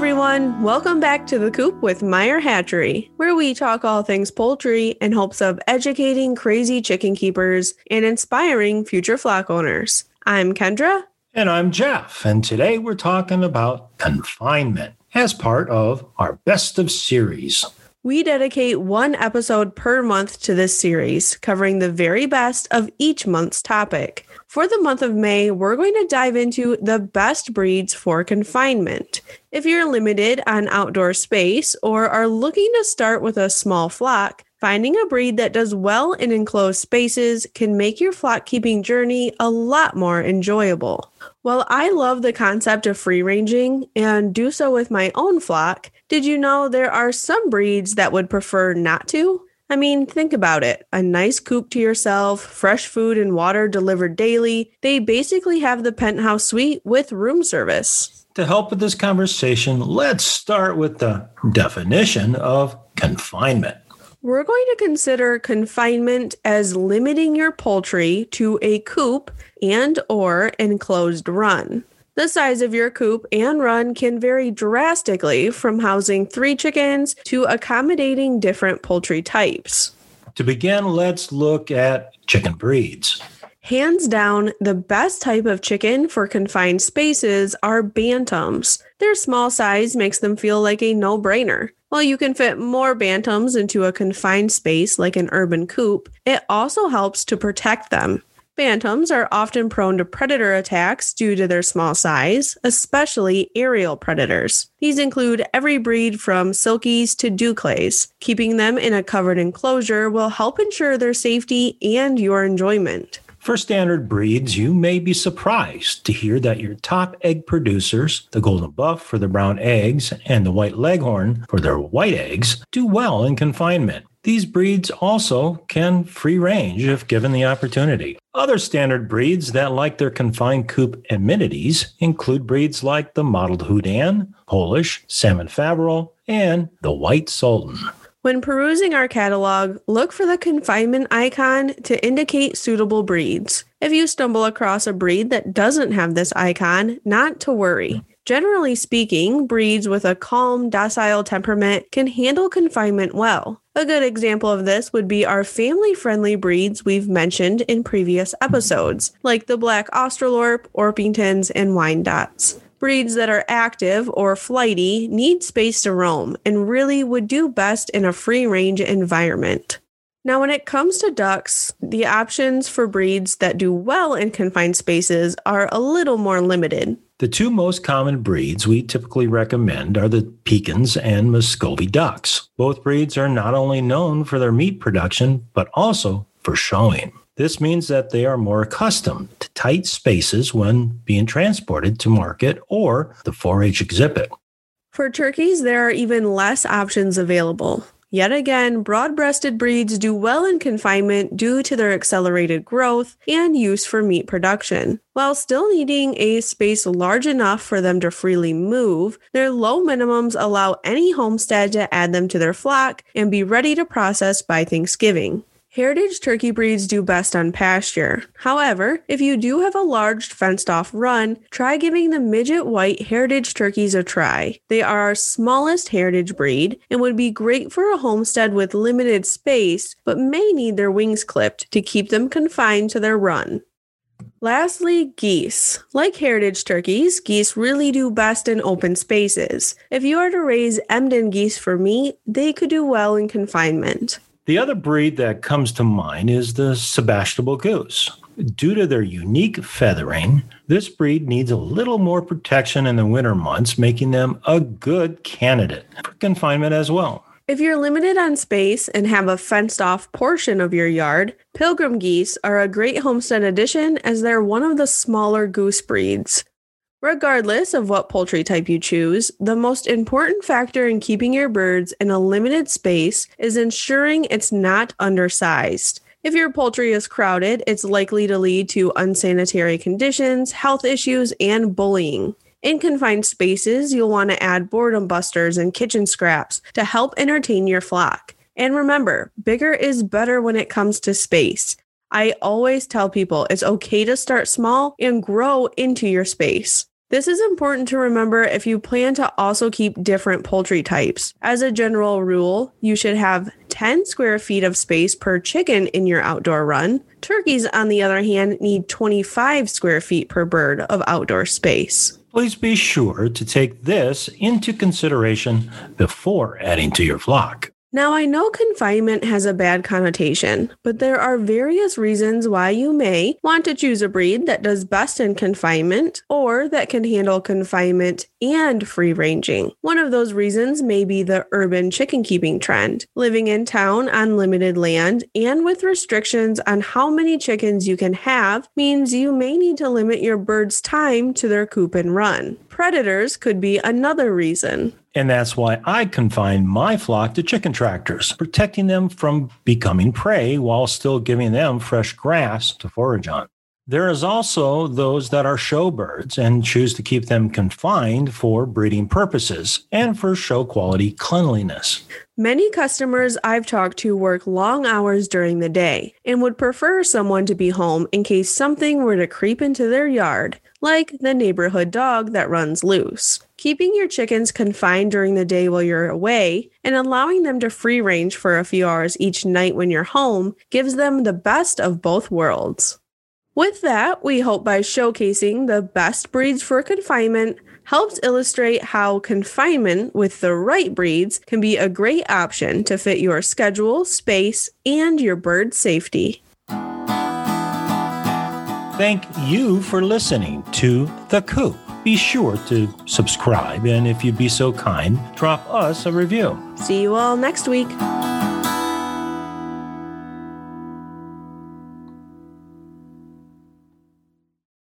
everyone. Welcome back to the Coop with Meyer Hatchery, where we talk all things poultry in hopes of educating crazy chicken keepers and inspiring future flock owners. I'm Kendra. And I'm Jeff. And today we're talking about confinement as part of our best of series. We dedicate one episode per month to this series, covering the very best of each month's topic. For the month of May, we're going to dive into the best breeds for confinement. If you're limited on outdoor space or are looking to start with a small flock, finding a breed that does well in enclosed spaces can make your flock keeping journey a lot more enjoyable. While I love the concept of free ranging and do so with my own flock, did you know there are some breeds that would prefer not to? I mean, think about it. A nice coop to yourself, fresh food and water delivered daily. They basically have the penthouse suite with room service. To help with this conversation, let's start with the definition of confinement. We're going to consider confinement as limiting your poultry to a coop and or enclosed run. The size of your coop and run can vary drastically from housing three chickens to accommodating different poultry types. To begin, let's look at chicken breeds. Hands down, the best type of chicken for confined spaces are bantams. Their small size makes them feel like a no brainer. While you can fit more bantams into a confined space like an urban coop, it also helps to protect them. Bantams are often prone to predator attacks due to their small size, especially aerial predators. These include every breed from silkies to d'Uccles. Keeping them in a covered enclosure will help ensure their safety and your enjoyment. For standard breeds, you may be surprised to hear that your top egg producers, the golden buff for the brown eggs and the white leghorn for their white eggs, do well in confinement. These breeds also can free range if given the opportunity. Other standard breeds that like their confined coop amenities include breeds like the mottled Houdan, Polish, Salmon Faverolles, and the White Sultan. When perusing our catalog, look for the confinement icon to indicate suitable breeds. If you stumble across a breed that doesn't have this icon, not to worry. Generally speaking, breeds with a calm, docile temperament can handle confinement well. A good example of this would be our family friendly breeds we've mentioned in previous episodes, like the Black Australorp, Orpingtons, and Wyandottes. Breeds that are active or flighty need space to roam and really would do best in a free range environment. Now, when it comes to ducks, the options for breeds that do well in confined spaces are a little more limited. The two most common breeds we typically recommend are the Pekins and Muscovy ducks. Both breeds are not only known for their meat production, but also for showing. This means that they are more accustomed to tight spaces when being transported to market or the 4 H exhibit. For turkeys, there are even less options available. Yet again, broad breasted breeds do well in confinement due to their accelerated growth and use for meat production. While still needing a space large enough for them to freely move, their low minimums allow any homestead to add them to their flock and be ready to process by Thanksgiving. Heritage turkey breeds do best on pasture. However, if you do have a large fenced off run, try giving the midget white heritage turkeys a try. They are our smallest heritage breed and would be great for a homestead with limited space, but may need their wings clipped to keep them confined to their run. Lastly, geese. Like heritage turkeys, geese really do best in open spaces. If you are to raise Emden geese for meat, they could do well in confinement. The other breed that comes to mind is the Sebastopol goose. Due to their unique feathering, this breed needs a little more protection in the winter months, making them a good candidate for confinement as well. If you're limited on space and have a fenced off portion of your yard, pilgrim geese are a great homestead addition as they're one of the smaller goose breeds. Regardless of what poultry type you choose, the most important factor in keeping your birds in a limited space is ensuring it's not undersized. If your poultry is crowded, it's likely to lead to unsanitary conditions, health issues, and bullying. In confined spaces, you'll want to add boredom busters and kitchen scraps to help entertain your flock. And remember, bigger is better when it comes to space. I always tell people it's okay to start small and grow into your space. This is important to remember if you plan to also keep different poultry types. As a general rule, you should have 10 square feet of space per chicken in your outdoor run. Turkeys, on the other hand, need 25 square feet per bird of outdoor space. Please be sure to take this into consideration before adding to your flock. Now, I know confinement has a bad connotation, but there are various reasons why you may want to choose a breed that does best in confinement or that can handle confinement and free ranging. One of those reasons may be the urban chicken keeping trend. Living in town on limited land and with restrictions on how many chickens you can have means you may need to limit your bird's time to their coop and run. Predators could be another reason. And that's why I confine my flock to chicken tractors, protecting them from becoming prey while still giving them fresh grass to forage on. There is also those that are show birds and choose to keep them confined for breeding purposes and for show quality cleanliness. Many customers I've talked to work long hours during the day and would prefer someone to be home in case something were to creep into their yard, like the neighborhood dog that runs loose. Keeping your chickens confined during the day while you're away and allowing them to free range for a few hours each night when you're home gives them the best of both worlds. With that, we hope by showcasing the best breeds for confinement helps illustrate how confinement with the right breeds can be a great option to fit your schedule, space, and your bird safety. Thank you for listening to The Coop be sure to subscribe and if you'd be so kind, drop us a review. See you all next week.